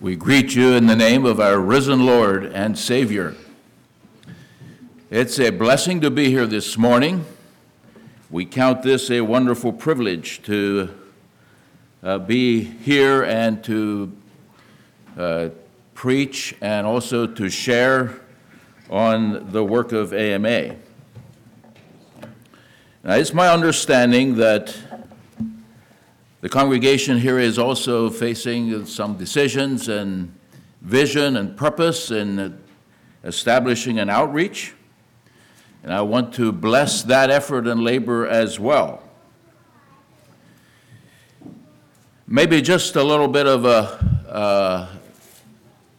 We greet you in the name of our risen Lord and Savior. It's a blessing to be here this morning. We count this a wonderful privilege to uh, be here and to uh, preach and also to share on the work of AMA. Now, it's my understanding that the congregation here is also facing some decisions and vision and purpose in establishing an outreach. And I want to bless that effort and labor as well. Maybe just a little bit of a, uh,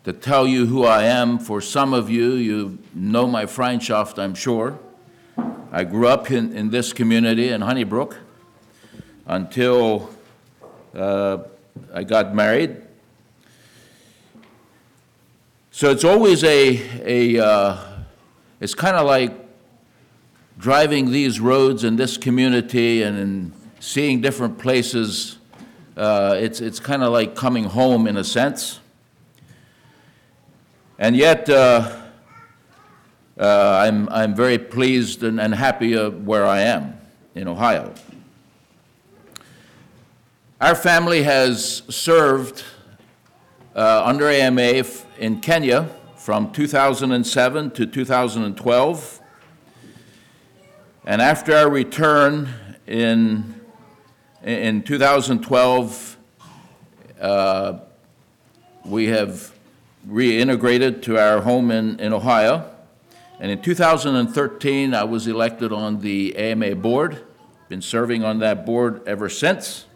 to tell you who I am. For some of you, you know my Freundschaft, I'm sure. I grew up in, in this community in Honeybrook until uh, I got married. So it's always a, a uh, it's kind of like driving these roads in this community and, and seeing different places. Uh, it's it's kind of like coming home in a sense. And yet, uh, uh, I'm, I'm very pleased and, and happy where I am in Ohio. Our family has served uh, under AMA in Kenya from 2007 to 2012. And after our return in, in 2012, uh, we have reintegrated to our home in, in Ohio. And in 2013, I was elected on the AMA board. Been serving on that board ever since.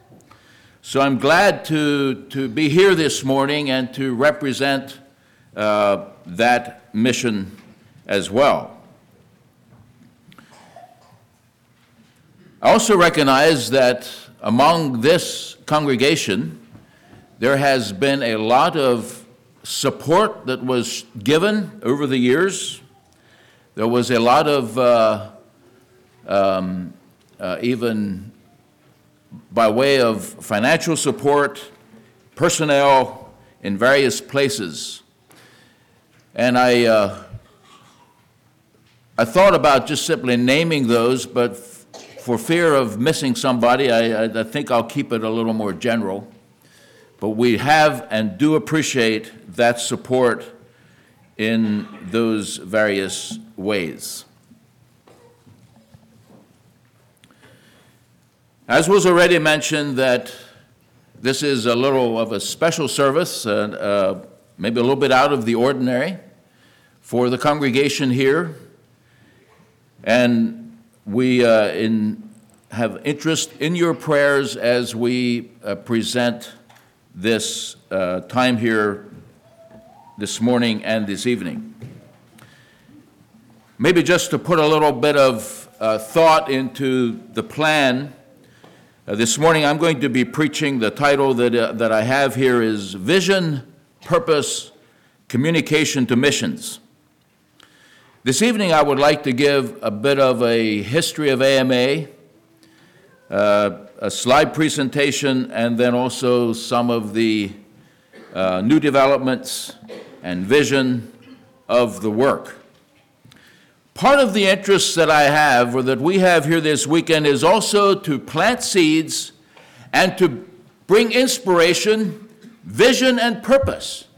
So I'm glad to, to be here this morning and to represent uh, that mission as well. I also recognize that among this congregation, there has been a lot of support that was given over the years. There was a lot of uh, um, uh, even by way of financial support, personnel in various places. And I, uh, I thought about just simply naming those, but f- for fear of missing somebody, I, I, I think I'll keep it a little more general. But we have and do appreciate that support in those various ways. As was already mentioned, that this is a little of a special service, and uh, maybe a little bit out of the ordinary for the congregation here. And we uh, in, have interest in your prayers as we uh, present this uh, time here this morning and this evening. Maybe just to put a little bit of uh, thought into the plan uh, this morning I'm going to be preaching. The title that, uh, that I have here is Vision, Purpose, Communication to Missions. This evening I would like to give a bit of a history of AMA, uh, a slide presentation, and then also some of the uh, new developments and vision of the work. Part of the interest that I have, or that we have here this weekend, is also to plant seeds and to bring inspiration, vision, and purpose.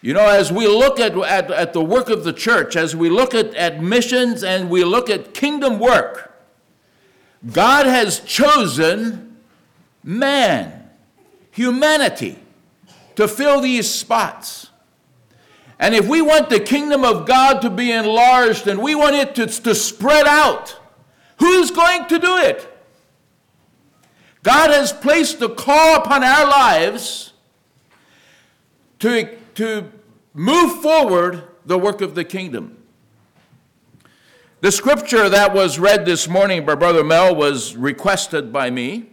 You know, as we look at, at, at the work of the church, as we look at, at missions and we look at kingdom work, God has chosen man, humanity, to fill these spots. And if we want the kingdom of God to be enlarged and we want it to, to spread out, who's going to do it? God has placed the call upon our lives to, to move forward the work of the kingdom. The scripture that was read this morning by Brother Mel was requested by me.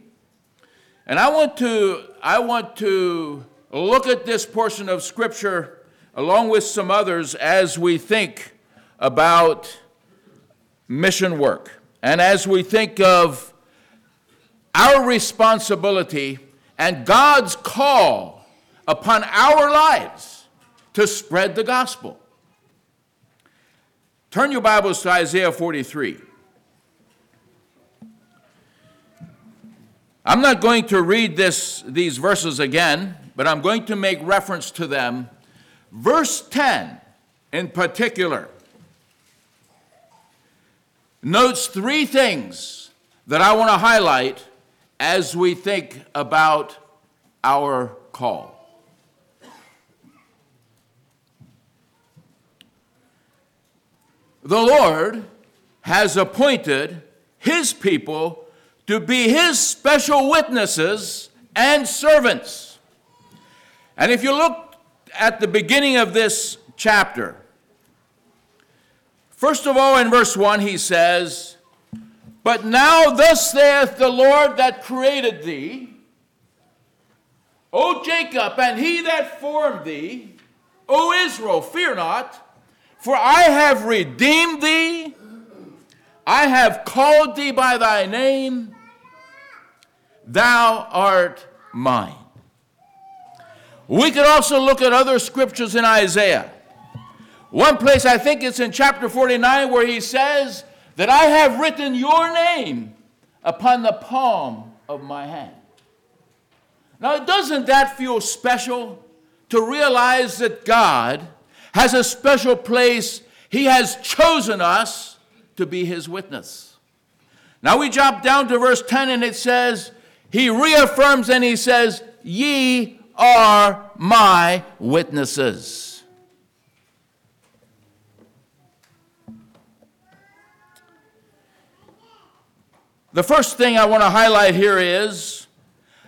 And I want to, I want to look at this portion of scripture along with some others, as we think about mission work and as we think of our responsibility and God's call upon our lives to spread the gospel. Turn your Bibles to Isaiah 43. I'm not going to read this, these verses again, but I'm going to make reference to them. Verse 10 in particular notes three things that I want to highlight as we think about our call. The Lord has appointed his people to be his special witnesses and servants. And if you look at the beginning of this chapter, first of all, in verse 1, he says, But now thus saith the Lord that created thee, O Jacob, and he that formed thee, O Israel, fear not, for I have redeemed thee, I have called thee by thy name. Thou art mine. We could also look at other scriptures in Isaiah. One place, I think it's in chapter 49, where he says, That I have written your name upon the palm of my hand. Now, doesn't that feel special to realize that God has a special place? He has chosen us to be his witness. Now, we jump down to verse 10 and it says, he reaffirms and he says, Ye are my witnesses. The first thing I want to highlight here is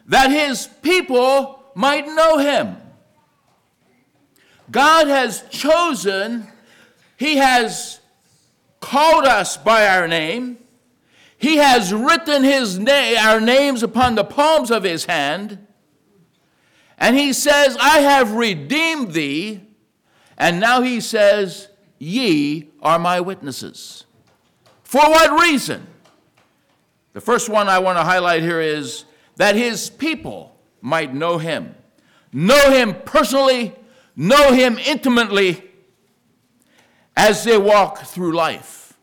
that his people might know him. God has chosen, he has called us by our name, he has written his na- our names upon the palms of his hand. And he says, I have redeemed thee. And now he says, Ye are my witnesses. For what reason? The first one I want to highlight here is that his people might know him. Know him personally, know him intimately as they walk through life.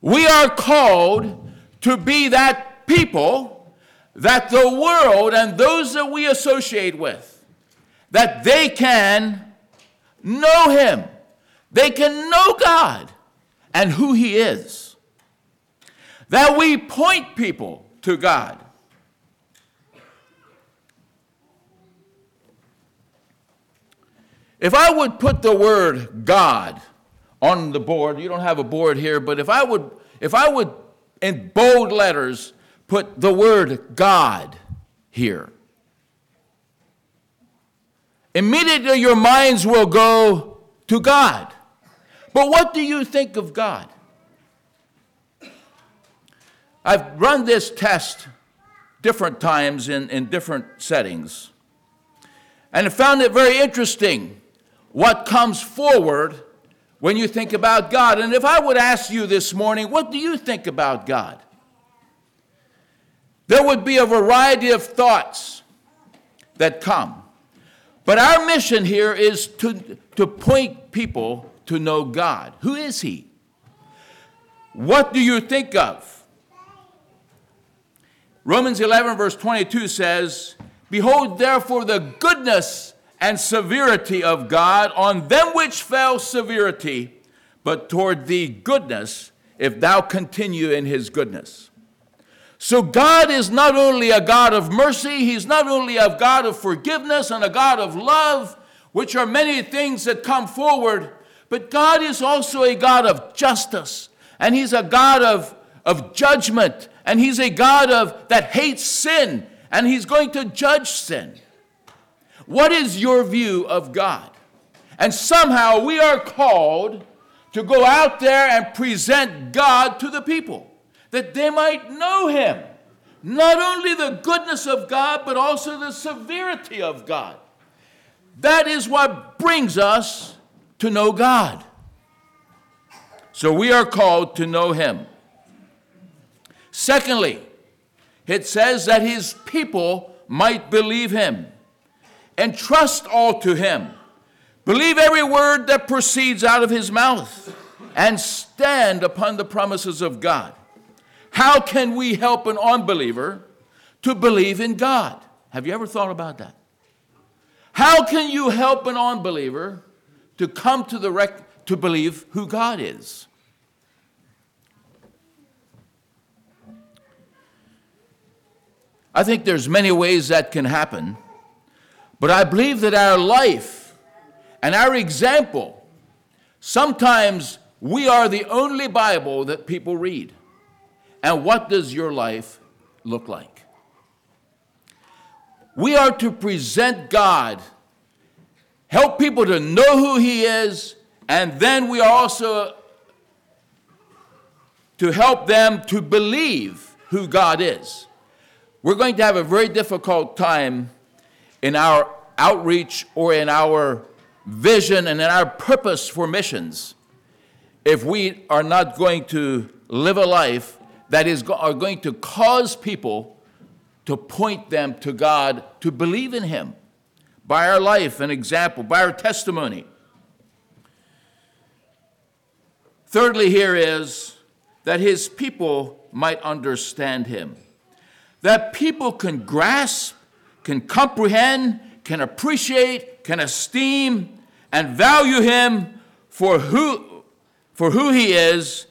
We are called to be that people that the world and those that we associate with, that they can know Him. They can know God and who He is. That we point people to God. If I would put the word God on the board. You don't have a board here, but if I would, if I would in bold letters put the word God here, immediately your minds will go to God. But what do you think of God? I've run this test different times in, in different settings and I found it very interesting what comes forward when you think about God. And if I would ask you this morning, what do you think about God? There would be a variety of thoughts that come. But our mission here is to, to point people to know God. Who is He? What do you think of? Romans 11, verse 22 says, Behold, therefore, the goodness and severity of God on them which fell severity, but toward thee goodness, if thou continue in his goodness. So God is not only a God of mercy, he's not only a God of forgiveness and a God of love, which are many things that come forward, but God is also a God of justice, and he's a God of, of judgment, and he's a God of that hates sin, and he's going to judge sin. What is your view of God? And somehow we are called to go out there and present God to the people that they might know Him. Not only the goodness of God, but also the severity of God. That is what brings us to know God. So we are called to know Him. Secondly, it says that His people might believe Him. Entrust all to him. Believe every word that proceeds out of his mouth and stand upon the promises of God. How can we help an unbeliever to believe in God? Have you ever thought about that? How can you help an unbeliever to come to the rec- to believe who God is? I think there's many ways that can happen, but I believe that our life and our example, sometimes we are the only Bible that people read. And what does your life look like? We are to present God, help people to know who He is, and then we are also to help them to believe who God is. We're going to have a very difficult time in our outreach or in our vision and in our purpose for missions if we are not going to live a life that is are going to cause people to point them to God to believe in him. By our life and example by our testimony. Thirdly here is that his people might understand him. That people can grasp, can comprehend, can appreciate, can esteem, and value him for who, for who he is,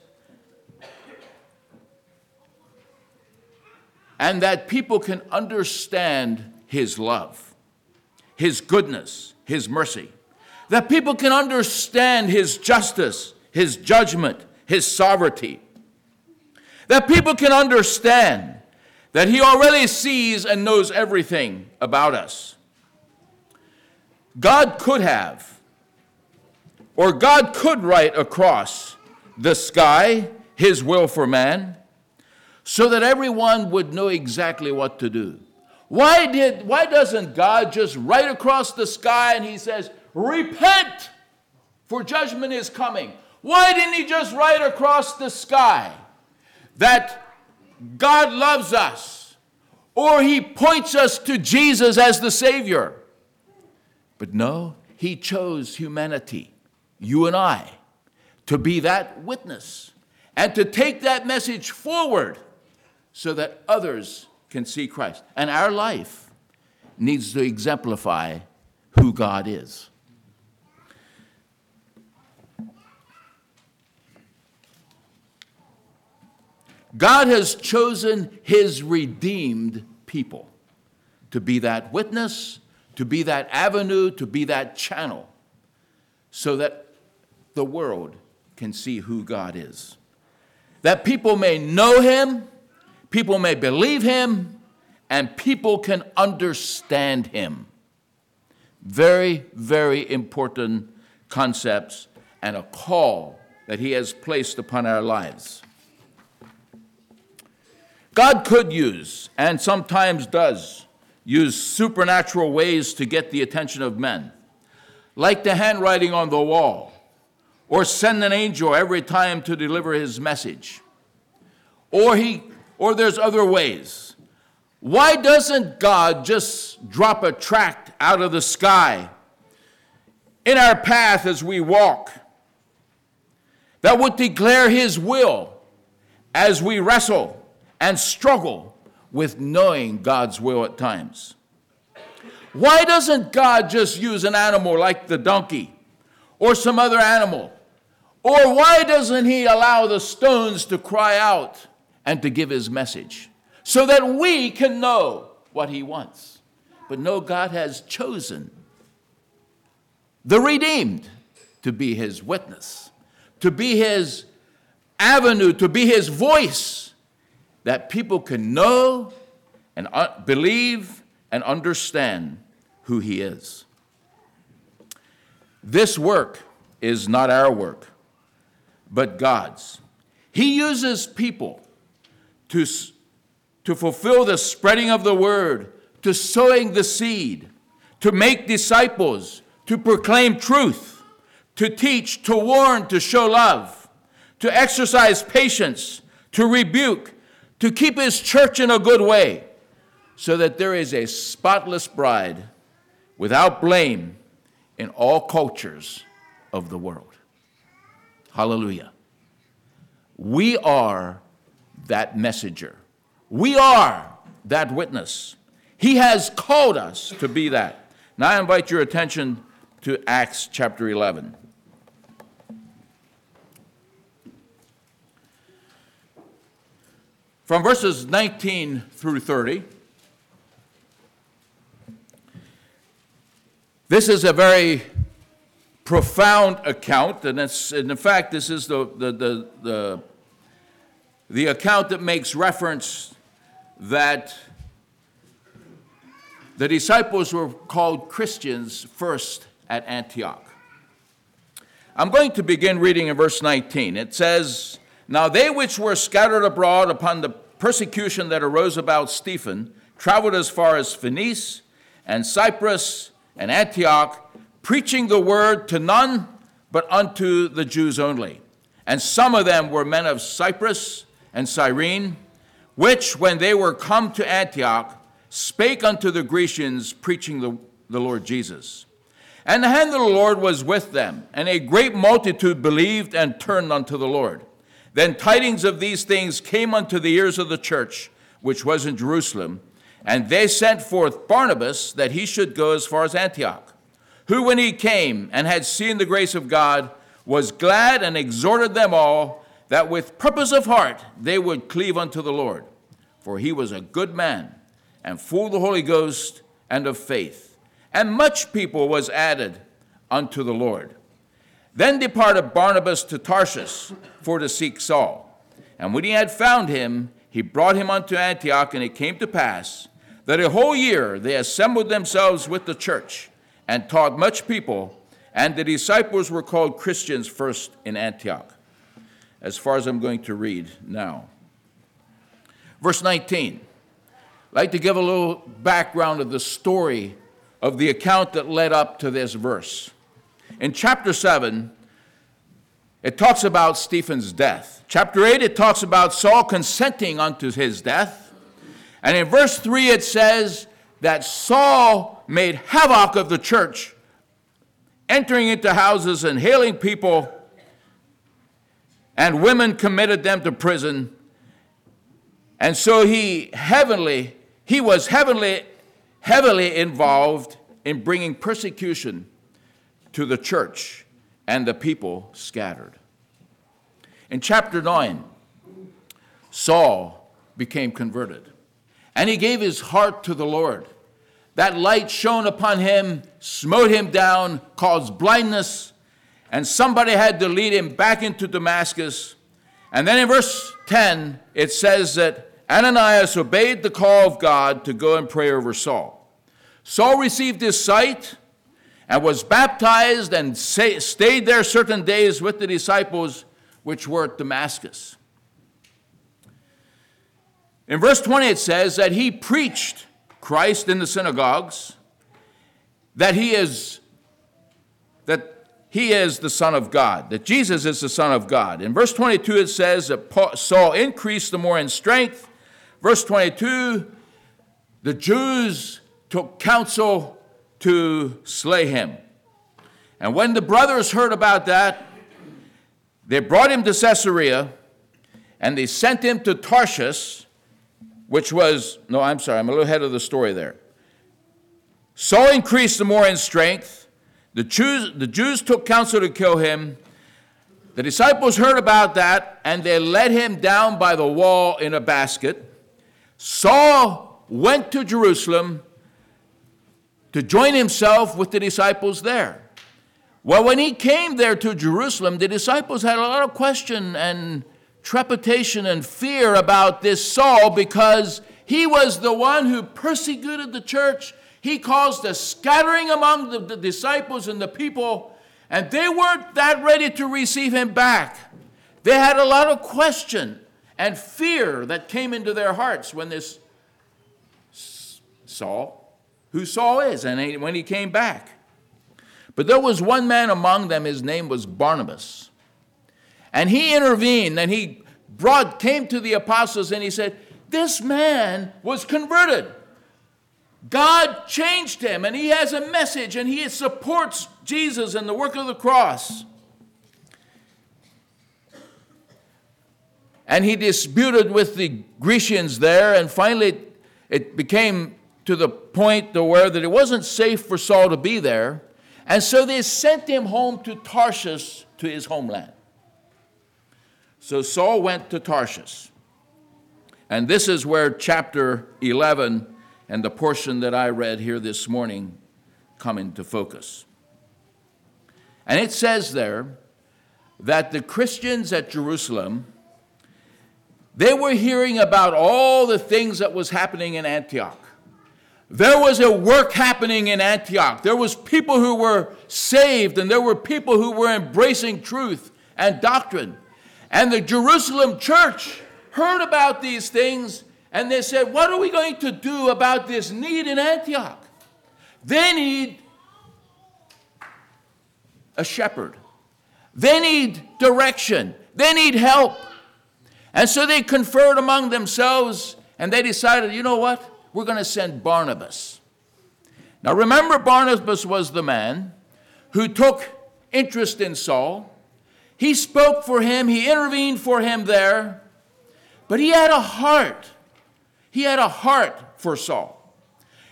and that people can understand his love, his goodness, his mercy. That people can understand his justice, his judgment, his sovereignty. That people can understand that He already sees and knows everything about us. God could have, or God could write across the sky His will for man so that everyone would know exactly what to do. Why, did, why doesn't God just write across the sky and He says, Repent, for judgment is coming? Why didn't He just write across the sky that God loves us, or he points us to Jesus as the Savior. But no, he chose humanity, you and I, to be that witness and to take that message forward so that others can see Christ. And our life needs to exemplify who God is. God has chosen his redeemed people to be that witness, to be that avenue, to be that channel, so that the world can see who God is. That people may know him, people may believe him, and people can understand him. Very, very important concepts and a call that he has placed upon our lives. God could use, and sometimes does, use supernatural ways to get the attention of men, like the handwriting on the wall, or send an angel every time to deliver his message. Or, he, or there's other ways. Why doesn't God just drop a tract out of the sky in our path as we walk that would declare his will as we wrestle? and struggle with knowing God's will at times. Why doesn't God just use an animal like the donkey or some other animal? Or why doesn't He allow the stones to cry out and to give His message so that we can know what He wants? But no, God has chosen the redeemed to be His witness, to be His avenue, to be His voice that people can know and uh, believe and understand who He is. This work is not our work, but God's. He uses people to, to fulfill the spreading of the word, to sowing the seed, to make disciples, to proclaim truth, to teach, to warn, to show love, to exercise patience, to rebuke, to keep his church in a good way, so that there is a spotless bride without blame in all cultures of the world. Hallelujah. We are that messenger. We are that witness. He has called us to be that. Now I invite your attention to Acts chapter 11. From verses 19 through 30, this is a very profound account, and, in fact, this is the, the, the, the, the account that makes reference that the disciples were called Christians first at Antioch. I'm going to begin reading in verse 19. It says, Now they which were scattered abroad upon the persecution that arose about Stephen traveled as far as Phoenice and Cyprus and Antioch, preaching the word to none but unto the Jews only. And some of them were men of Cyprus and Cyrene, which, when they were come to Antioch, spake unto the Grecians, preaching the, the Lord Jesus. And the hand of the Lord was with them, and a great multitude believed and turned unto the Lord. Then tidings of these things came unto the ears of the church, which was in Jerusalem, and they sent forth Barnabas that he should go as far as Antioch, who, when he came and had seen the grace of God, was glad and exhorted them all that with purpose of heart they would cleave unto the Lord. For he was a good man, and full of the Holy Ghost and of faith and much people was added unto the Lord. Then departed Barnabas to Tarshish for to seek Saul. And when he had found him, he brought him unto Antioch, and it came to pass that a whole year they assembled themselves with the church and taught much people, and the disciples were called Christians first in Antioch. As far as I'm going to read now. Verse 19. I'd like to give a little background of the story of the account that led up to this verse. In chapter 7, it talks about Stephen's death. Chapter 8, it talks about Saul consenting unto his death. And in verse 3, it says that Saul made havoc of the church, entering into houses and hailing people, and women committed them to prison. And so he heavenly, he was heavenly heavily involved in bringing persecution to the church and the people scattered. In chapter 9, Saul became converted and he gave his heart to the Lord. That light shone upon him, smote him down, caused blindness, and somebody had to lead him back into Damascus. And then in verse 10, it says that Ananias obeyed the call of God to go and pray over Saul. Saul received his sight and was baptized and stayed there certain days with the disciples which were at Damascus. In verse 20, it says that he preached Christ in the synagogues, that he is he is the Son of God, that Jesus is the Son of God. In verse 22, it says that Saul increased the more in strength Verse 22 the Jews took counsel to slay him. And when the brothers heard about that, they brought him to Caesarea and they sent him to Tarshish, which was, no, I'm sorry, I'm a little ahead of the story there. Saul increased the more in strength. The Jews, the Jews took counsel to kill him. The disciples heard about that and they let him down by the wall in a basket. Saul went to Jerusalem to join himself with the disciples there. Well, when he came there to Jerusalem, the disciples had a lot of question and trepidation and fear about this Saul because he was the one who persecuted the church. He caused a scattering among the, the disciples and the people, and they weren't that ready to receive him back. They had a lot of question and fear that came into their hearts when this Saul, who Saul is, and when he came back. But there was one man among them, his name was Barnabas. And he intervened and he brought, came to the apostles and he said, This man was converted. God changed him, and he has a message, and he supports Jesus and the work of the cross. And he disputed with the Grecians there, and finally it became to the point to where that it wasn't safe for Saul to be there. And so they sent him home to Tarshish, to his homeland. So Saul went to Tarshish. And this is where chapter 11 and the portion that I read here this morning come into focus. And it says there that the Christians at Jerusalem they were hearing about all the things that was happening in Antioch. There was a work happening in Antioch. There was people who were saved and there were people who were embracing truth and doctrine. And the Jerusalem church heard about these things and they said, What are we going to do about this need in Antioch? They need a shepherd, they need direction, they need help. And so they conferred among themselves and they decided, you know what? we're going to send Barnabas. Now remember, Barnabas was the man who took interest in Saul. He spoke for him, he intervened for him there, but he had a heart. He had a heart for Saul.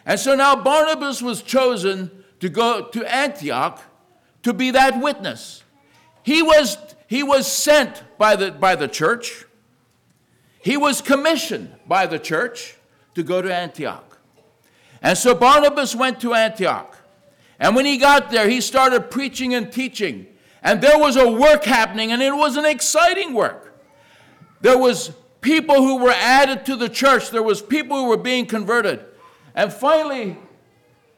And so now Barnabas was chosen to go to Antioch to be that witness. He was, he was sent by the, by the church, he was commissioned by the church to go to Antioch. And so Barnabas went to Antioch. And when he got there, he started preaching and teaching. And there was a work happening, and it was an exciting work. There was people who were added to the church. There was people who were being converted. And finally,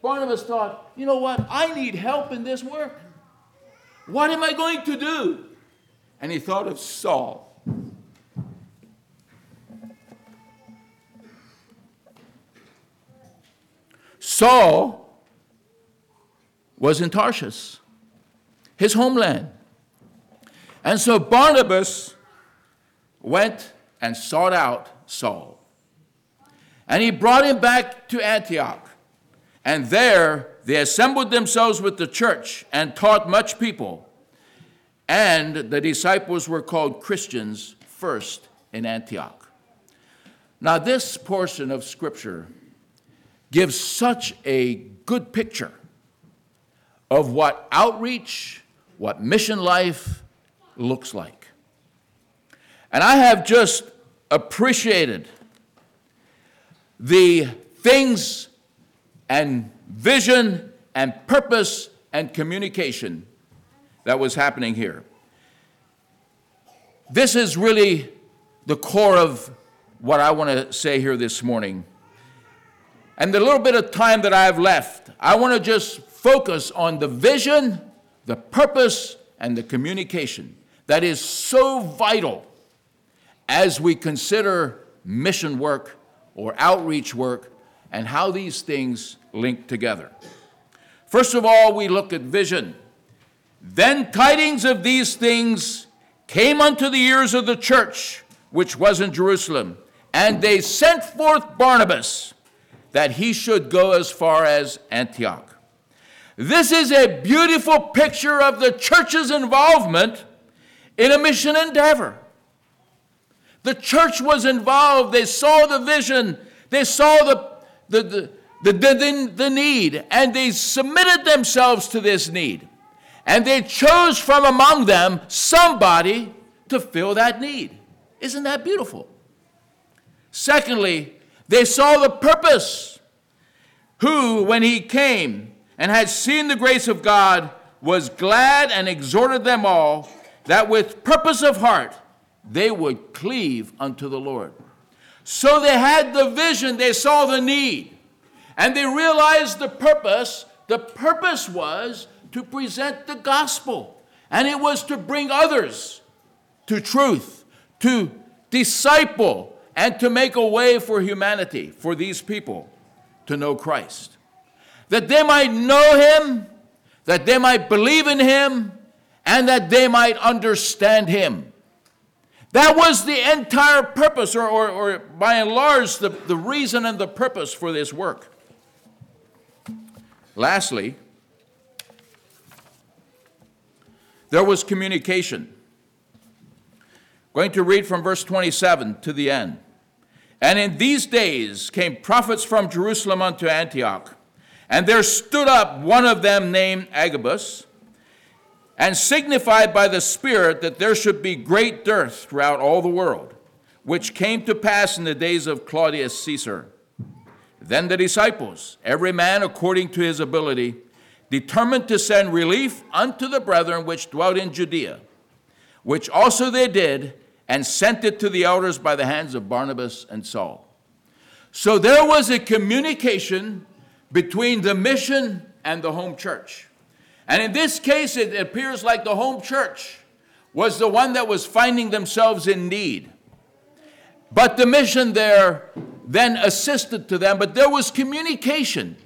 Barnabas thought, you know what? I need help in this work. What am I going to do? And he thought of Saul. Saul was in Tarshish, his homeland. And so Barnabas went and sought out Saul. And he brought him back to Antioch. And there they assembled themselves with the church and taught much people. And the disciples were called Christians first in Antioch. Now, this portion of Scripture gives such a good picture of what outreach, what mission life looks like. And I have just appreciated the things and vision and purpose and communication that was happening here. This is really the core of what I want to say here this morning. And the little bit of time that I have left, I want to just focus on the vision, the purpose, and the communication that is so vital as we consider mission work or outreach work and how these things link together. First of all, we look at vision. Then tidings of these things came unto the ears of the church which was in Jerusalem, and they sent forth Barnabas that he should go as far as Antioch. This is a beautiful picture of the church's involvement in a mission endeavor. The church was involved, they saw the vision, they saw the, the, the, the, the, need, and they submitted themselves to this need. And they chose from among them somebody to fill that need. Isn't that beautiful? Secondly, they saw the purpose. Who, when he came and had seen the grace of God, was glad and exhorted them all that with purpose of heart they would cleave unto the Lord. So they had the vision, they saw the need, and they realized the purpose. The purpose was to present the gospel, and it was to bring others to truth, to disciple and to make a way for humanity, for these people to know Christ. That they might know Him, that they might believe in Him, and that they might understand Him. That was the entire purpose, or, or, or by and large, the, the reason and the purpose for this work. Lastly, there was communication. Going to read from verse 27 to the end. And in these days came prophets from Jerusalem unto Antioch, and there stood up one of them named Agabus, and signified by the Spirit that there should be great dearth throughout all the world, which came to pass in the days of Claudius Caesar. Then the disciples, every man according to his ability, determined to send relief unto the brethren which dwelt in Judea, which also they did, and sent it to the elders by the hands of Barnabas and Saul. So there was a communication between the mission and the home church. And in this case, it appears like the home church was the one that was finding themselves in need. But the mission there then assisted to them, but there was communication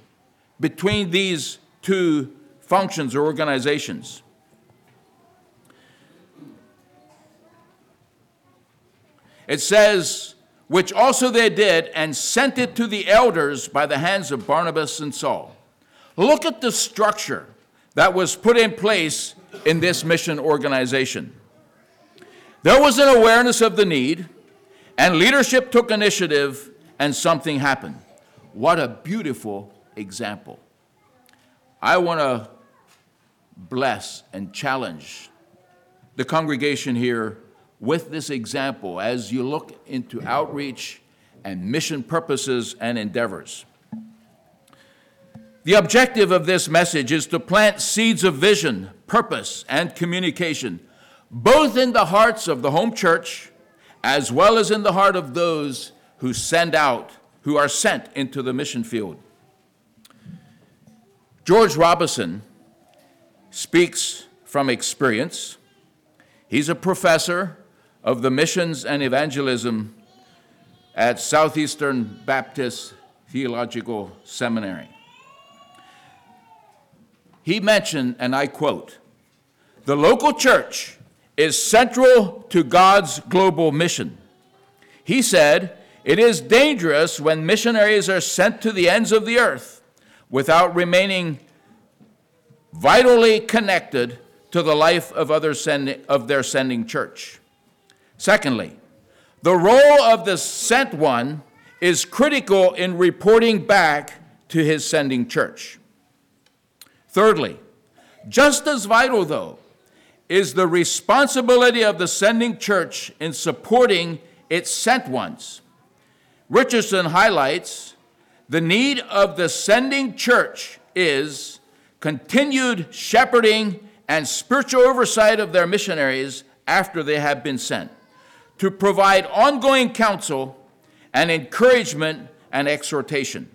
between these two functions or organizations. It says, which also they did, and sent it to the elders by the hands of Barnabas and Saul. Look at the structure that was put in place in this mission organization. There was an awareness of the need, and leadership took initiative, and something happened. What a beautiful example. I want to bless and challenge the congregation here with this example as you look into outreach and mission purposes and endeavors. The objective of this message is to plant seeds of vision, purpose, and communication, both in the hearts of the home church as well as in the heart of those who send out, who are sent into the mission field. George Robinson speaks from experience. He's a professor of the missions and evangelism at Southeastern Baptist Theological Seminary. He mentioned, and I quote, the local church is central to God's global mission. He said, It is dangerous when missionaries are sent to the ends of the earth without remaining vitally connected to the life of, other sending, of their sending church. Secondly, the role of the sent one is critical in reporting back to his sending church. Thirdly, just as vital, though, is the responsibility of the sending church in supporting its sent ones. Richardson highlights the need of the sending church is continued shepherding and spiritual oversight of their missionaries after they have been sent to provide ongoing counsel and encouragement and exhortation.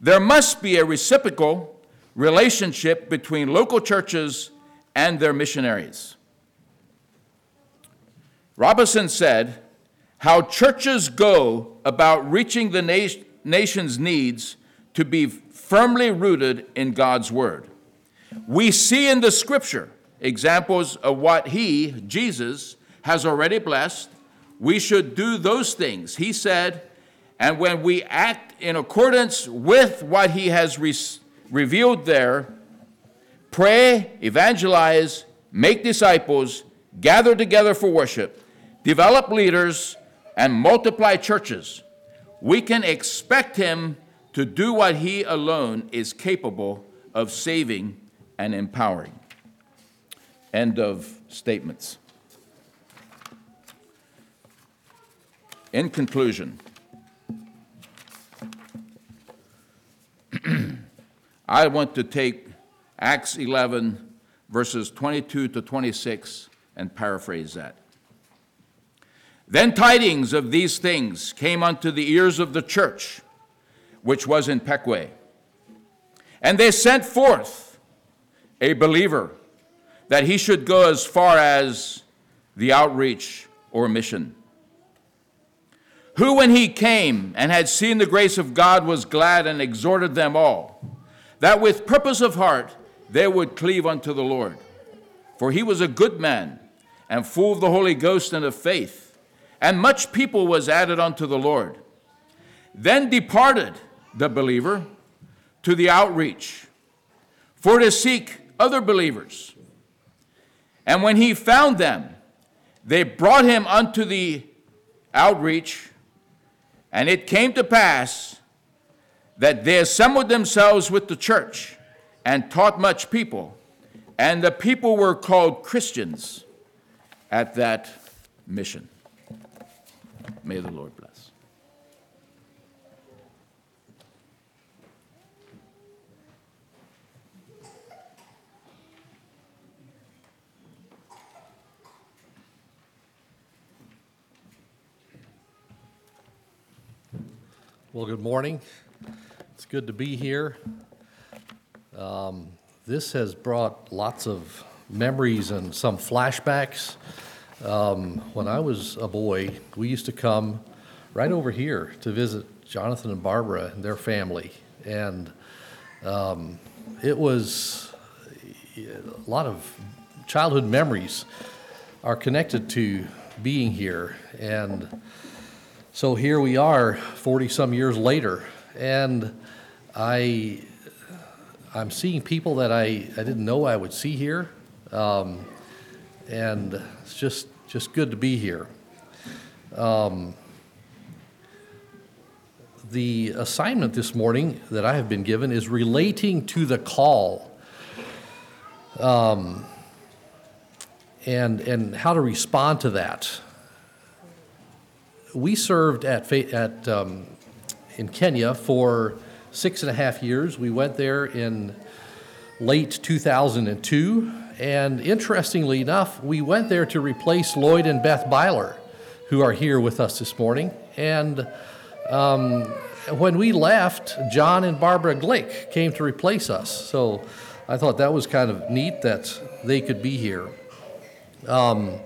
There must be a reciprocal relationship between local churches and their missionaries. Robinson said, How churches go about reaching the na- nation's needs to be firmly rooted in God's Word. We see in the scripture examples of what He, Jesus, has already blessed, we should do those things. He said, and when we act in accordance with what he has re- revealed there, pray, evangelize, make disciples, gather together for worship, develop leaders, and multiply churches, we can expect him to do what he alone is capable of saving and empowering. End of statements. In conclusion, I want to take Acts 11, verses 22 to 26, and paraphrase that. Then tidings of these things came unto the ears of the church, which was in Pequea. And they sent forth a believer that he should go as far as the outreach or mission who, when he came and had seen the grace of God, was glad and exhorted them all, that with purpose of heart they would cleave unto the Lord. For he was a good man, and full of the Holy Ghost and of faith, and much people was added unto the Lord. Then departed the believer, to the outreach, for to seek other believers. And when he found them, they brought him unto the outreach, and it came to pass that they assembled themselves with the church and taught much people, and the people were called Christians at that mission. May the Lord bless. Well, good morning. It's good to be here. Um, This has brought lots of memories and some flashbacks. Um, When I was a boy, we used to come right over here to visit Jonathan and Barbara and their family. And um, it was a lot of childhood memories are connected to being here. And so here we are, 40-some years later, and I, I'm seeing people that I, I didn't know I would see here, um, and it's just, just good to be here. Um, The assignment this morning that I have been given is relating to the call. Um, and, and how to respond to that we served at, at, um, in Kenya for six and a half years. We went there in late 2002. And interestingly enough, we went there to replace Lloyd and Beth Byler, who are here with us this morning. And um, when we left, John and Barbara Glick came to replace us. So I thought that was kind of neat that they could be here. Um,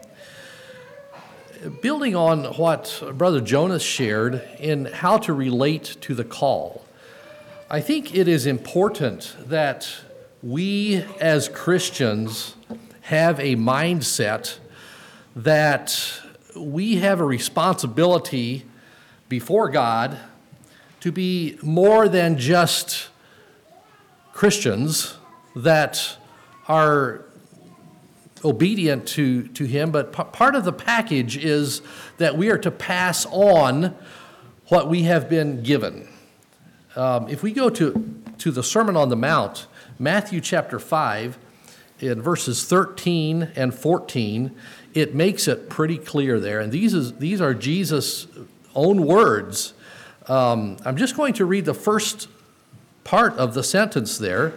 building on what Brother Jonas shared in how to relate to the call, I think it is important that we as Christians have a mindset that we have a responsibility before God to be more than just Christians that are obedient to, to him, but p- part of the package is that we are to pass on what we have been given. Um, if we go to, to the Sermon on the Mount, Matthew chapter 5, in verses 13 and 14, it makes it pretty clear there. And these, is, these are Jesus' own words. Um, I'm just going to read the first part of the sentence there.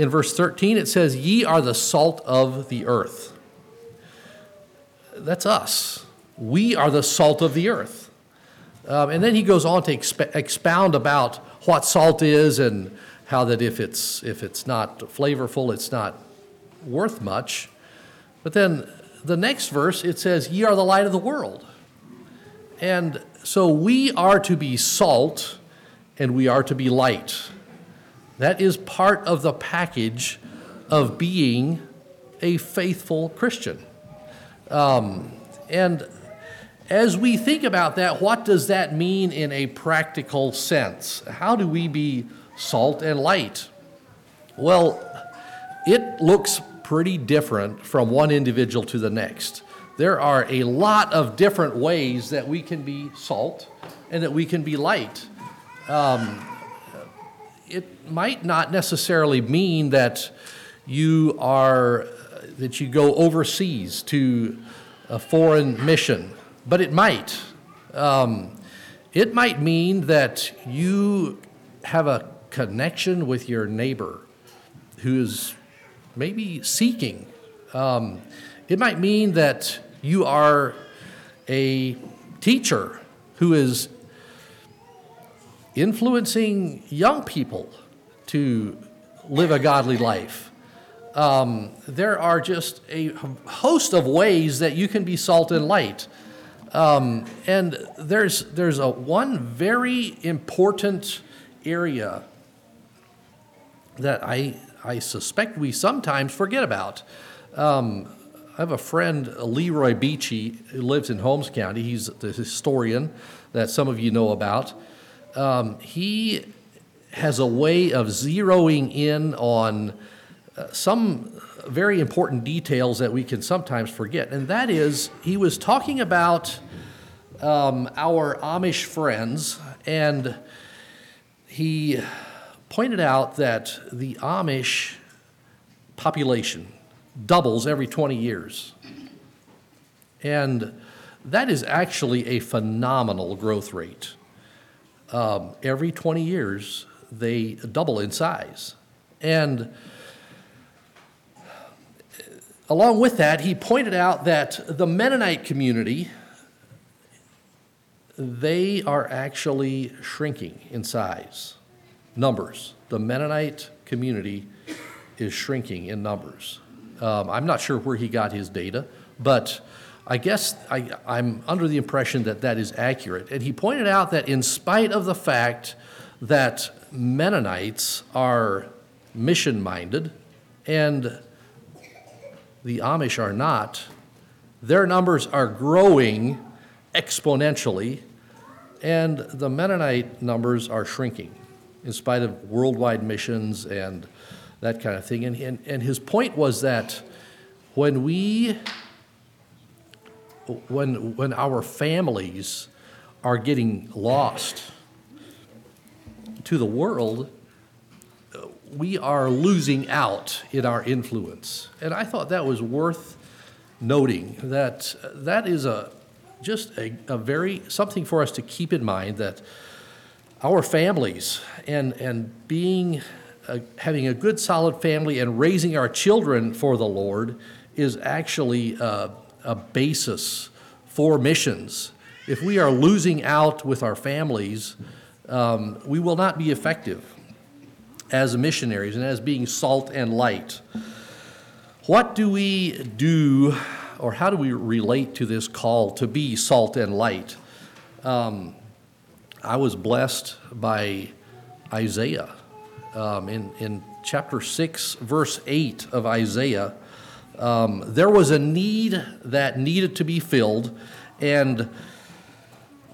In verse 13, it says, Ye are the salt of the earth. That's us. We are the salt of the earth. Um, and then he goes on to exp- expound about what salt is and how that if it's, if it's not flavorful, it's not worth much. But then the next verse, it says, Ye are the light of the world. And so we are to be salt and we are to be light. That is part of the package of being a faithful Christian. Um, and as we think about that, what does that mean in a practical sense? How do we be salt and light? Well, it looks pretty different from one individual to the next. There are a lot of different ways that we can be salt and that we can be light. Um, it might not necessarily mean that you are that you go overseas to a foreign mission, but it might. Um, it might mean that you have a connection with your neighbor who is maybe seeking. Um, it might mean that you are a teacher who is influencing young people to live a godly life. Um, there are just a host of ways that you can be salt and light. Um, and there's, there's a one very important area that I, I suspect we sometimes forget about. Um, I have a friend, Leroy Beachy, who lives in Holmes County. He's the historian that some of you know about. Um, he has a way of zeroing in on uh, some very important details that we can sometimes forget. And that is, he was talking about um, our Amish friends, and he pointed out that the Amish population doubles every 20 years. And that is actually a phenomenal growth rate. Um, every 20 years, they double in size. And along with that, he pointed out that the Mennonite community, they are actually shrinking in size, numbers. The Mennonite community is shrinking in numbers. Um, I'm not sure where he got his data, but I guess I, I'm under the impression that that is accurate. And he pointed out that in spite of the fact that Mennonites are mission minded and the Amish are not, their numbers are growing exponentially, and the Mennonite numbers are shrinking in spite of worldwide missions and that kind of thing. And, and, and his point was that when we, when, when our families are getting lost to the world, we are losing out in our influence. And I thought that was worth noting that that is a just a, a very something for us to keep in mind that our families and and being having a good solid family and raising our children for the Lord is actually a, a basis for missions. If we are losing out with our families, um, we will not be effective as missionaries and as being salt and light. What do we do, or how do we relate to this call to be salt and light? Um, I was blessed by Isaiah. Um, in, in chapter 6, verse 8 of Isaiah, um, there was a need that needed to be filled, and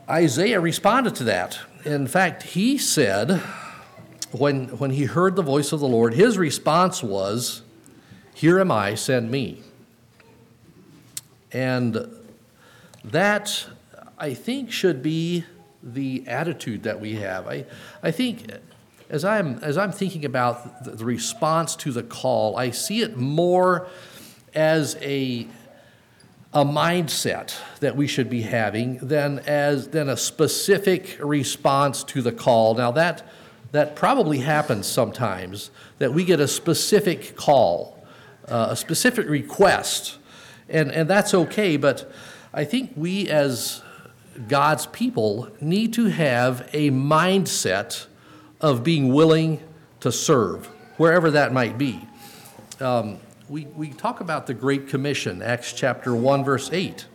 Isaiah responded to that. In fact, he said, when, when he heard the voice of the Lord, his response was, Here am I, send me. And that, I think, should be the attitude that we have. I, I think as I'm, as I'm thinking about the, the response to the call, I see it more as a, a mindset that we should be having than, as, than a specific response to the call. Now, that that probably happens sometimes that we get a specific call, uh, a specific request, and, and that's okay, but I think we as God's people need to have a mindset of being willing to serve, wherever that might be. Um, we, we talk about the Great Commission, Acts chapter 1, verse 8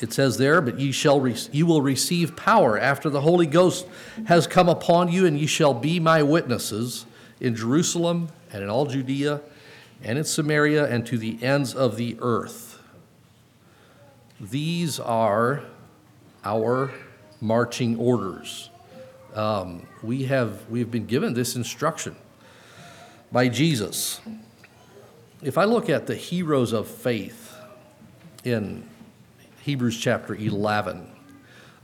it says there, but ye shall re- you will receive power after the Holy Ghost has come upon you, and ye shall be my witnesses in Jerusalem and in all Judea and in Samaria and to the ends of the earth. These are our marching orders. Um, we have we have been given this instruction by Jesus. If I look at the heroes of faith in Hebrews chapter 11.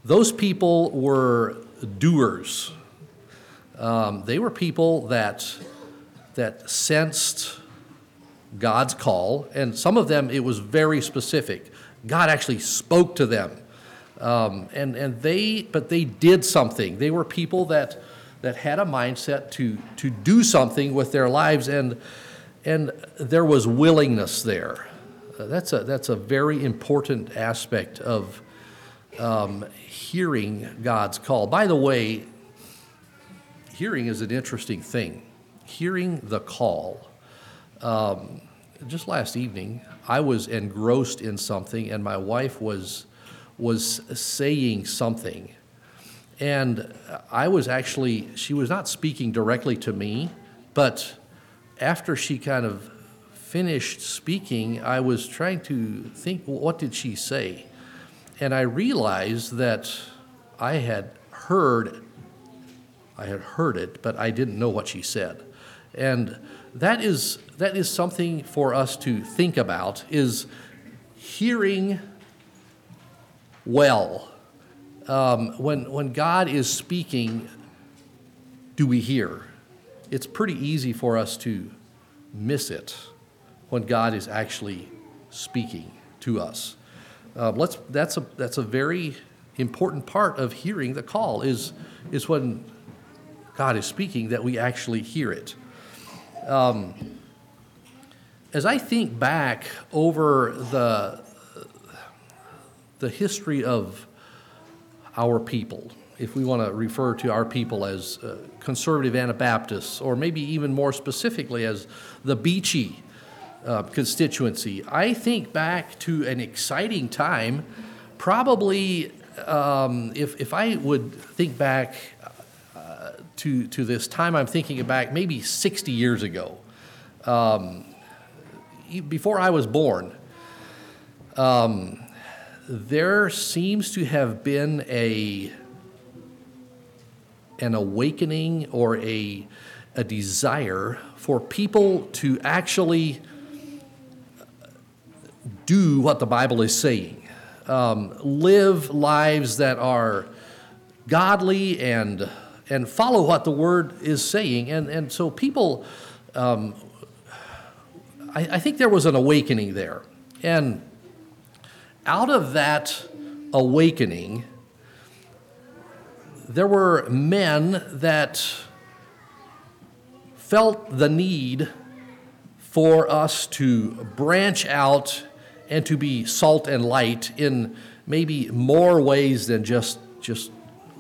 Those people were doers. Um, they were people that, that sensed God's call, and some of them it was very specific. God actually spoke to them. Um, and, and they, but they did something. They were people that, that had a mindset to, to do something with their lives, and, and there was willingness there. Uh, that's a, that's a very important aspect of um, hearing God's call. By the way, hearing is an interesting thing. Hearing the call. Um, just last evening, I was engrossed in something, and my wife was was saying something, and I was actually she was not speaking directly to me, but after she kind of finished speaking, I was trying to think, what did she say? And I realized that I had heard I had heard it, but I didn't know what she said. And that is, that is something for us to think about, is hearing well. Um, when, when God is speaking, do we hear? It's pretty easy for us to miss it when God is actually speaking to us. Uh, let's, that's, a, that's a very important part of hearing the call is, is when God is speaking that we actually hear it. Um, as I think back over the, the history of our people, if we want to refer to our people as uh, conservative Anabaptists, or maybe even more specifically as the Beachy uh, constituency, I think back to an exciting time. Probably, um, if, if I would think back uh, to, to this time, I'm thinking back maybe 60 years ago, um, before I was born. Um, there seems to have been a an awakening or a, a desire for people to actually do what the Bible is saying, um, live lives that are godly and and follow what the Word is saying. And and so people, um, I, I think there was an awakening there, and out of that awakening there were men that felt the need for us to branch out and to be salt and light in maybe more ways than just, just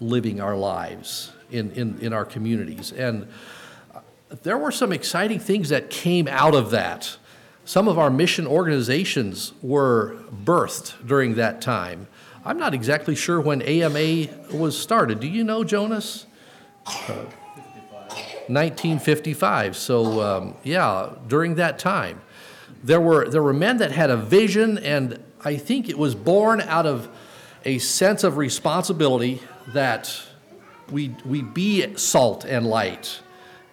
living our lives in, in, in our communities. And there were some exciting things that came out of that. Some of our mission organizations were birthed during that time. I'm not exactly sure when AMA was started. Do you know, Jonas? Uh, 1955. So, um, yeah, during that time. There were, there were men that had a vision, and I think it was born out of a sense of responsibility that we, we be salt and light.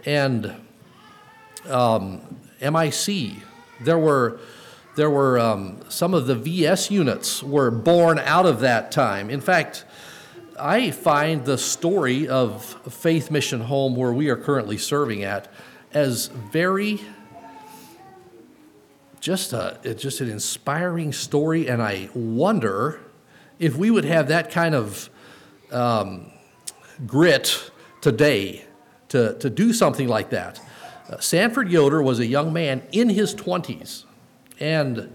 And um, MIC, there were there were um, some of the VS units were born out of that time. In fact, I find the story of Faith Mission Home, where we are currently serving at, as very just a just an inspiring story, and I wonder if we would have that kind of um, grit today to, to do something like that. Uh, Sanford Yoder was a young man in his 20s and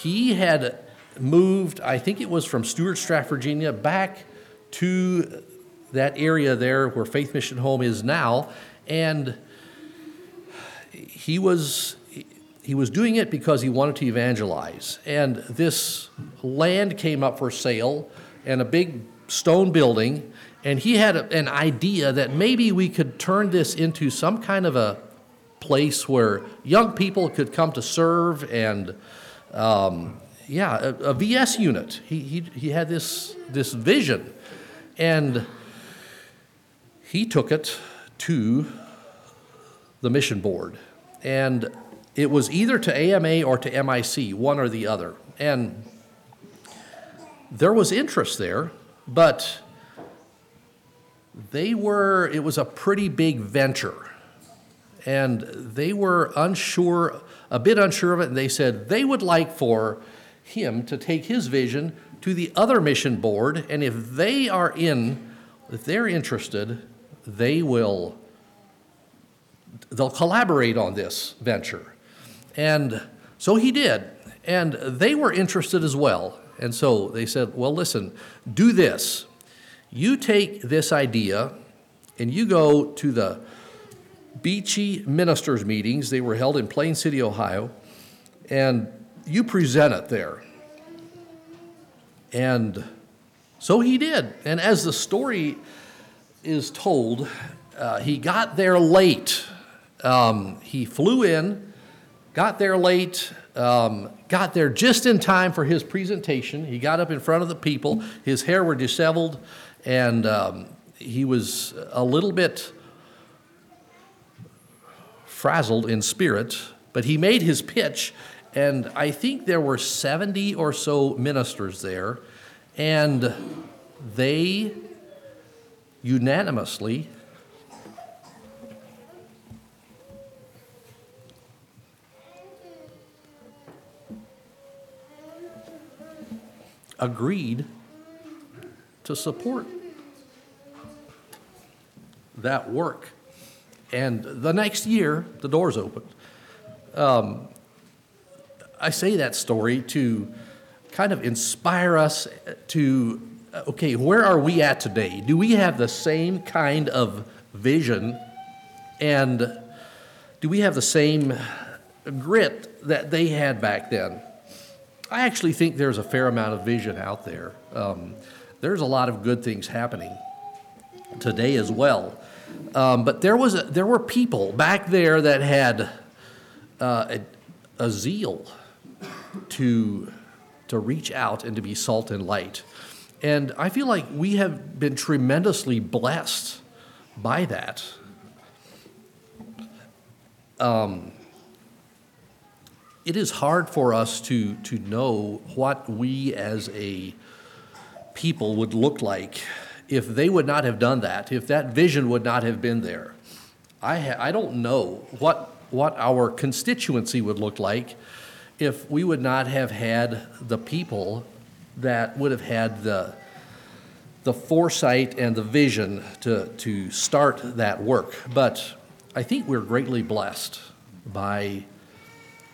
he had moved, I think it was from Stuarts Virginia, back to that area there where Faith Mission Home is now. And he was he was doing it because he wanted to evangelize. And this land came up for sale and a big stone building. And he had a, an idea that maybe we could turn this into some kind of a place where young people could come to serve and um, yeah a, a, vs unit. He, he, he had this, this vision. And he took it to the mission board. And it was either to ama or to mic one or the other. And there was interest there but they were it was a pretty big venture and they were unsure, a bit unsure of it, and they said they would like for him to take his vision to the other mission board, and if they are in, if they're interested, they will they'll collaborate on this venture. And so he did, and they were interested as well. And so they said, well, listen, do this. You take this idea and you go to the Beachy ministers' meetings. They were held in Plain City, Ohio, and you present it there. And so he did. And as the story is told, uh, he got there late. Um, he flew in, got there late, um, got there just in time for his presentation. He got up in front of the people. His hair were disheveled, and um, he was a little bit frazzled in spirit, but he made his pitch, and I think there were 70 or so ministers there, and they unanimously agreed to support that work. And the next year, the doors opened. Um, I say that story to kind of inspire us to okay, where are we at today? Do we have the same kind of vision and do we have the same grit that they had back then? I actually think there's a fair amount of vision out there. Um, there's a lot of good things happening today as well. Um, but there was a, there were people back there that had uh, a, a zeal to to reach out and to be salt and light. And I feel like we have been tremendously blessed by that. Um, it is hard for us to, to know what we as a people would look like if they would not have done that, if that vision would not have been there. I, ha- I don't know what, what our constituency would look like if we would not have had the people that would have had the, the foresight and the vision to, to start that work. But I think we're greatly blessed by,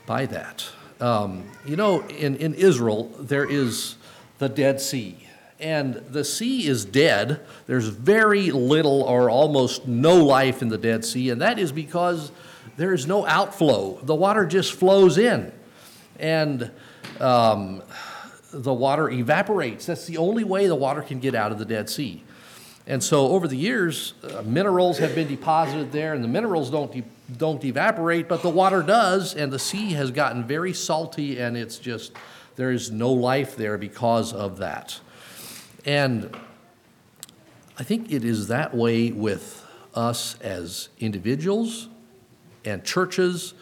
by that. Um, you know, in, in Israel, there is the Dead Sea. And the sea is dead. There's very little or almost no life in the Dead Sea, and that is because there is no outflow. The water just flows in. And um, the water evaporates. That's the only way the water can get out of the Dead Sea. And so over the years, uh, minerals have been deposited there, and the minerals don't, don't evaporate, but the water does, and the sea has gotten very salty, and it's just, there is no life there because of that. And I think it is that way with us as individuals and churches.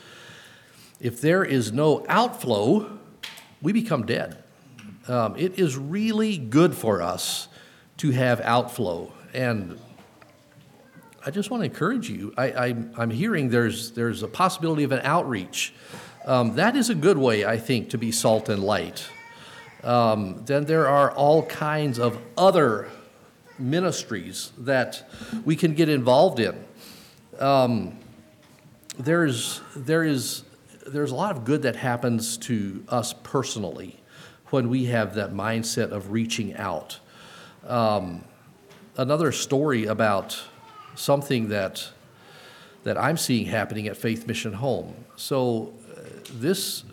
If there is no outflow, we become dead. Um, it is really good for us to have outflow. And I just want to encourage you. I, am hearing there's, there's a possibility of an outreach. Um, that is a good way, I think, to be salt and light. Um, then there are all kinds of other ministries that we can get involved in. Um, there's, there is, there's a lot of good that happens to us personally when we have that mindset of reaching out. Um, another story about something that that I'm seeing happening at Faith Mission Home. So, uh, this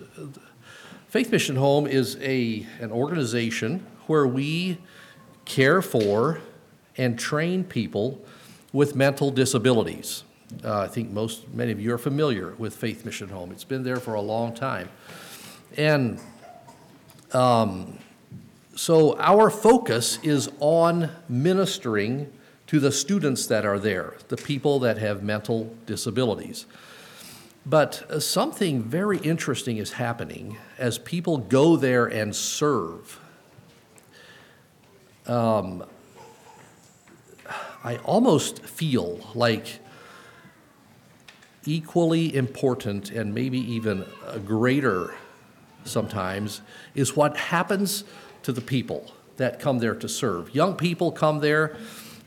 Faith Mission Home is a, an organization where we care for and train people with mental disabilities. Uh, I think most, many of you are familiar with Faith Mission Home. It's been there for a long time. And um, so our focus is on ministering to the students that are there, the people that have mental disabilities. But uh, something very interesting is happening as people go there and serve. Um, I almost feel like equally important and maybe even greater sometimes is what happens to the people that come there to serve. Young people come there,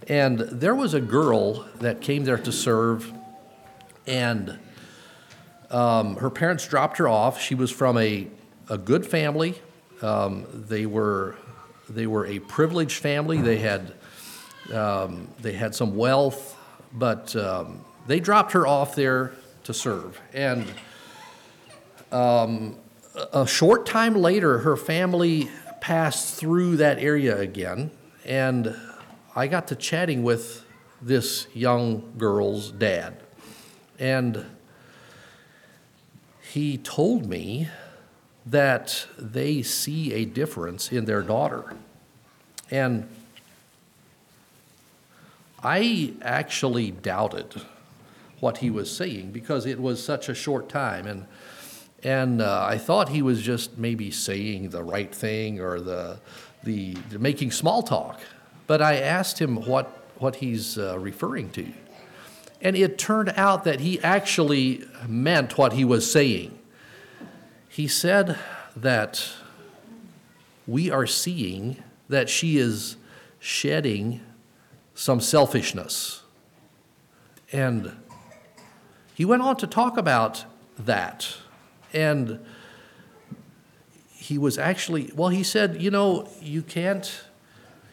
and there was a girl that came there to serve, and um, her parents dropped her off. She was from a, a good family. Um, they were they were a privileged family. They had um, they had some wealth, but um, they dropped her off there to serve. And um, a short time later, her family passed through that area again, and I got to chatting with this young girl's dad, and he told me that they see a difference in their daughter. And I actually doubted what he was saying because it was such a short time. And, and uh, I thought he was just maybe saying the right thing or the, the, making small talk. But I asked him what, what he's uh, referring to. And it turned out that he actually meant what he was saying. He said that we are seeing that she is shedding some selfishness. And he went on to talk about that. And he was actually, well, he said, you know, you can't.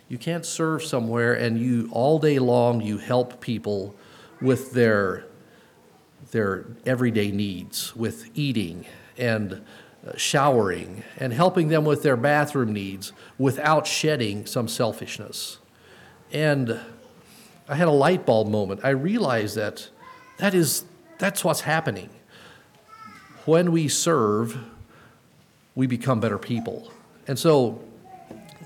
You can't serve somewhere and you all day long you help people with their their everyday needs, with eating and uh, showering and helping them with their bathroom needs without shedding some selfishness. And I had a light bulb moment. I realized that that is that's what's happening. When we serve, we become better people. And so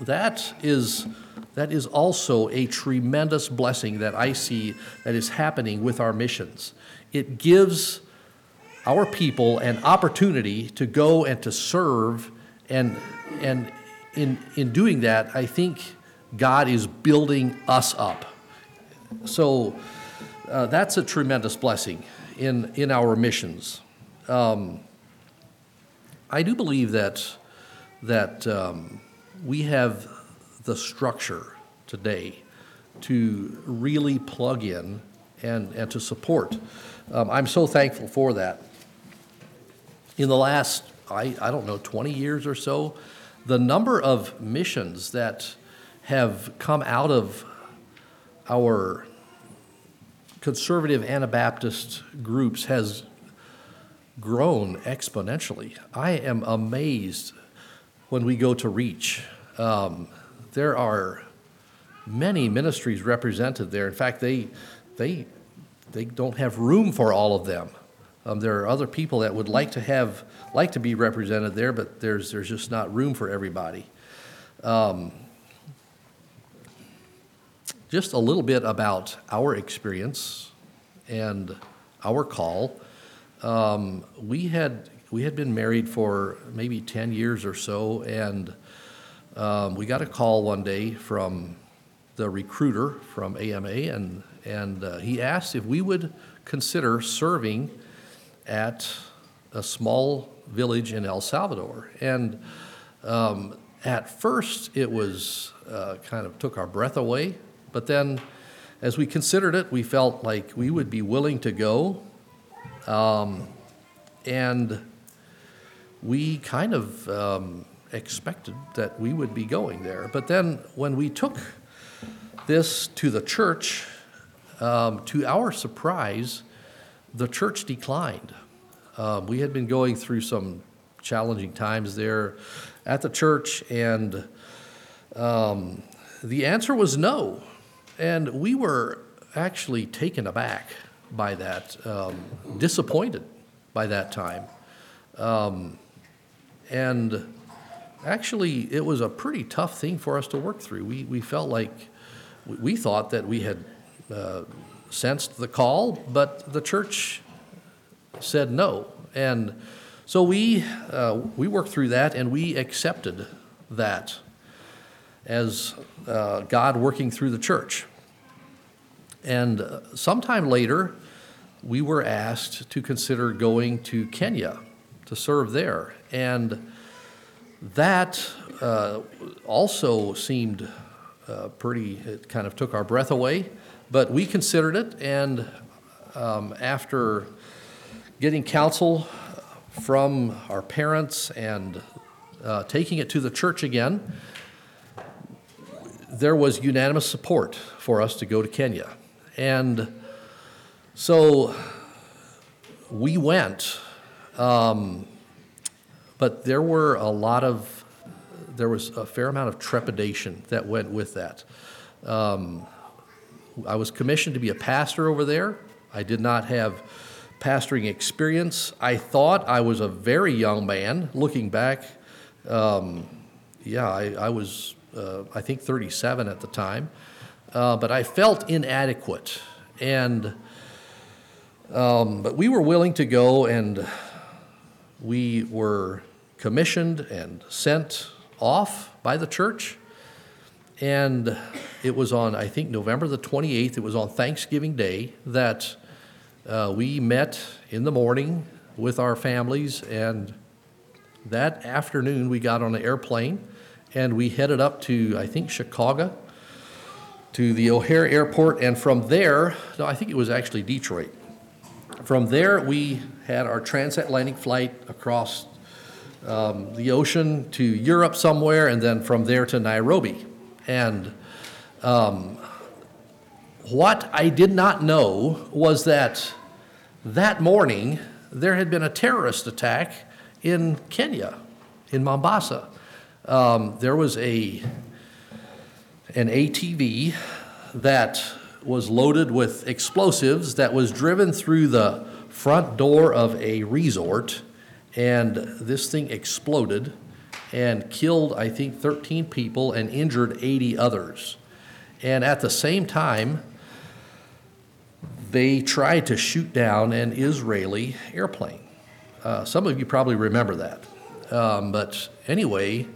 that is that is also a tremendous blessing that I see that is happening with our missions. It gives our people an opportunity to go and to serve and and in in doing that I think God is building us up. So uh, that's a tremendous blessing in in our missions. Um, I do believe that that um, we have the structure today to really plug in and, and to support. Um, I'm so thankful for that in the last, I, I don't know, 20 years or so, the number of missions that have come out of our conservative Anabaptist groups has grown exponentially. I am amazed when we go to reach. Um, there are many ministries represented there. In fact, they, they, they don't have room for all of them. Um, there are other people that would like to have, like to be represented there, but there's, there's just not room for everybody. Um, just a little bit about our experience and our call. Um, we had we had been married for maybe 10 years or so, and um, we got a call one day from the recruiter from AMA, and, and uh, he asked if we would consider serving at a small village in El Salvador. And um, at first, it was uh, kind of took our breath away, but then as we considered it, we felt like we would be willing to go. Um, and we kind of um, expected that we would be going there. But then when we took this to the church, um, to our surprise, the church declined. Um, we had been going through some challenging times there at the church, and um, the answer was no. And we were actually taken aback by that, um, disappointed by that time. And actually, it was a pretty tough thing for us to work through. We, we felt like we thought that we had uh, sensed the call, but the church said no. And so we, uh, we worked through that and we accepted that as uh, God working through the church. And sometime later, we were asked to consider going to Kenya to serve there. And that uh, also seemed uh, pretty, it kind of took our breath away, but we considered it. And um, after getting counsel from our parents and uh, taking it to the church again, there was unanimous support for us to go to Kenya. And so we went, um, but there were a lot of, there was a fair amount of trepidation that went with that. Um, I was commissioned to be a pastor over there. I did not have pastoring experience. I thought I was a very young man. Looking back, um, yeah, I, I was, uh, I think, 37 at the time. uh, but I felt inadequate. And, um, but we were willing to go, and we were commissioned and sent off by the church. And it was on, I think, November the 28th, it was on Thanksgiving Day, that uh, we met in the morning with our families. And that afternoon, we got on an airplane and we headed up to, I think, Chicago, to the O'Hare Airport. And from there, no, I think it was actually Detroit. From there, we had our transatlantic flight across um, the ocean to Europe somewhere, and then from there to Nairobi. And um, what I did not know was that that morning there had been a terrorist attack in Kenya, in Mombasa. Um, there was a an ATV that was loaded with explosives that was driven through the front door of a resort, and this thing exploded and killed, I think, 13 people and injured 80 others. And at the same time, they tried to shoot down an Israeli airplane. Uh, some of you probably remember that. Um, but anyway,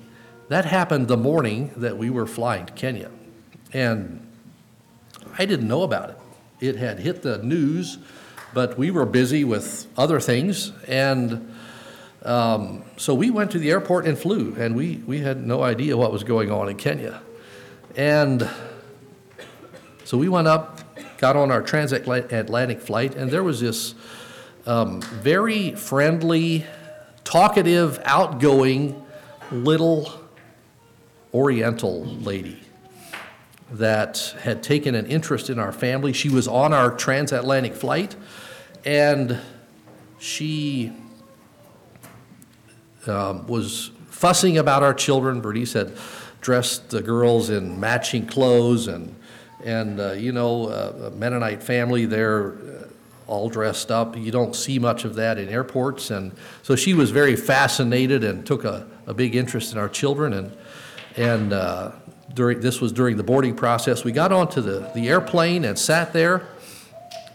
that happened the morning that we were flying to Kenya. And I didn't know about it. It had hit the news, but we were busy with other things. And um, so we went to the airport and flew, and we, we had no idea what was going on in Kenya. And so we went up, got on our transatlantic flight, and there was this um, very friendly, talkative, outgoing little Oriental lady that had taken an interest in our family. She was on our transatlantic flight, and she um, was fussing about our children. Bernice had dressed the girls in matching clothes, and and uh, you know, uh, a Mennonite family, they're uh, all dressed up. You don't see much of that in airports, and so she was very fascinated and took a, a big interest in our children. And and uh, during this was during the boarding process. We got onto the the airplane and sat there,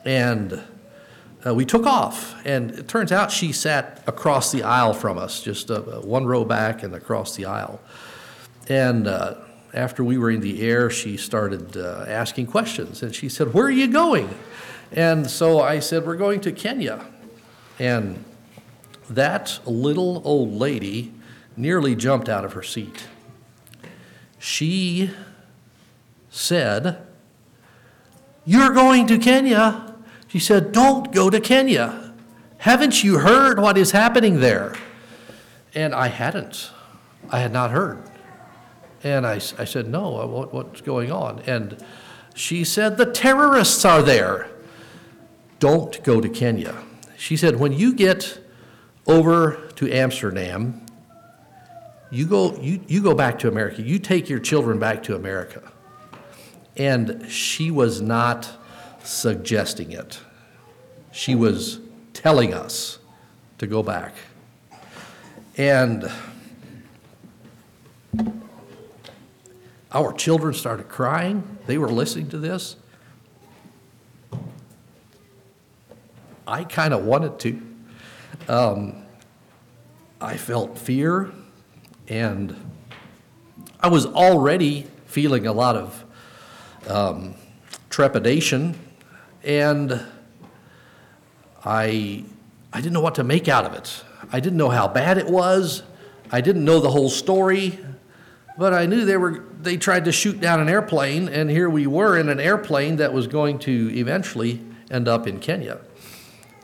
and uh, we took off, and it turns out she sat across the aisle from us, just uh, one row back and across the aisle. And uh, after we were in the air, she started uh, asking questions, and she said, "Where are you going?" And so I said, "We're going to Kenya." And that little old lady nearly jumped out of her seat. She said, You're going to Kenya? She said, Don't go to Kenya. Haven't you heard what is happening there? And I hadn't. I had not heard. And I, I said, No, uh, what, what's going on? And she said, The terrorists are there. Don't go to Kenya. She said, When you get over to Amsterdam, you go, you, you go back to America. You take your children back to America. And she was not suggesting it. She was telling us to go back. And our children started crying. They were listening to this. I kind of wanted to. Um, I felt fear, and I was already feeling a lot of um, trepidation and I, I didn't know what to make out of it. I didn't know how bad it was. I didn't know the whole story, but I knew they were they tried to shoot down an airplane, and here we were in an airplane that was going to eventually end up in Kenya.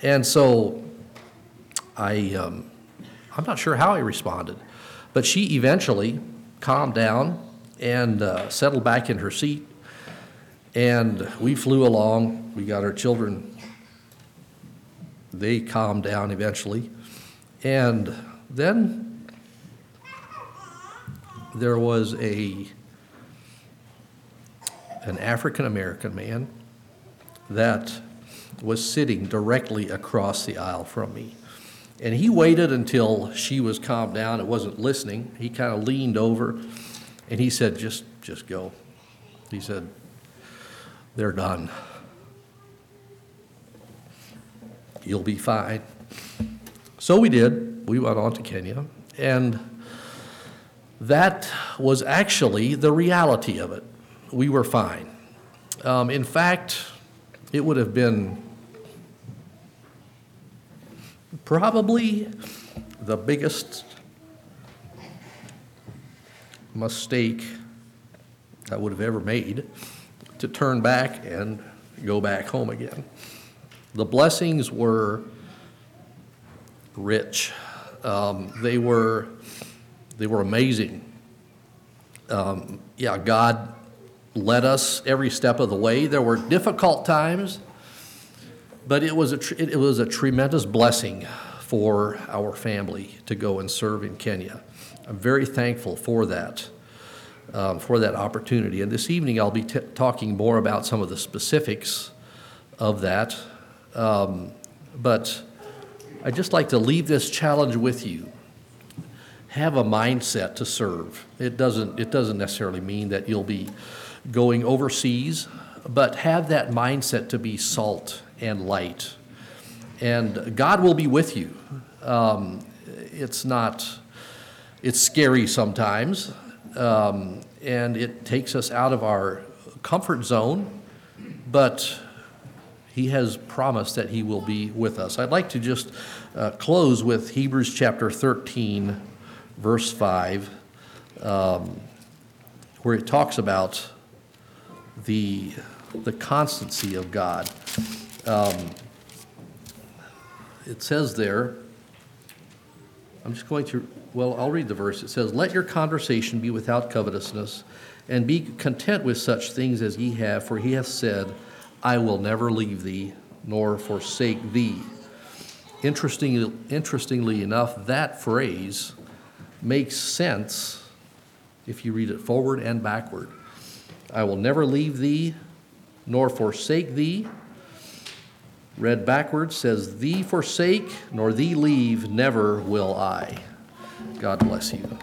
And so I, um, I'm not sure how I responded, but she eventually calmed down and uh, settled back in her seat and we flew along. We got our children, they calmed down eventually. And then there was a an African American man that was sitting directly across the aisle from me. And he waited until she was calmed down and wasn't listening. He kind of leaned over and he said, just, just go. He said, they're done. You'll be fine. So we did. We went on to Kenya, and that was actually the reality of it. We were fine. Um, in fact, it would have been probably the biggest mistake I would have ever made to turn back and go back home again. The blessings were rich. Um, they were they were amazing. Um, yeah, God led us every step of the way. There were difficult times, but it was a tr- it was a tremendous blessing for our family to go and serve in Kenya. I'm very thankful for that um, for that opportunity. And this evening, I'll be t- talking more about some of the specifics of that. Um, but I'd just like to leave this challenge with you. Have a mindset to serve. It doesn't, it doesn't necessarily mean that you'll be going overseas, but have that mindset to be salt and light. And God will be with you. Um, it's not, it's scary sometimes, um, and it takes us out of our comfort zone, but He has promised that He will be with us. I'd like to just uh, close with Hebrews chapter 13, verse 5, um, where it talks about the, the constancy of God. Um, it says there, I'm just going to, well, I'll read the verse. It says, Let your conversation be without covetousness, and be content with such things as ye have, for he hath said, I will never leave thee nor forsake thee. Interestingly, interestingly enough, that phrase makes sense if you read it forward and backward. I will never leave thee nor forsake thee. Read backwards says, Thee forsake, nor thee leave, never will I. God bless you.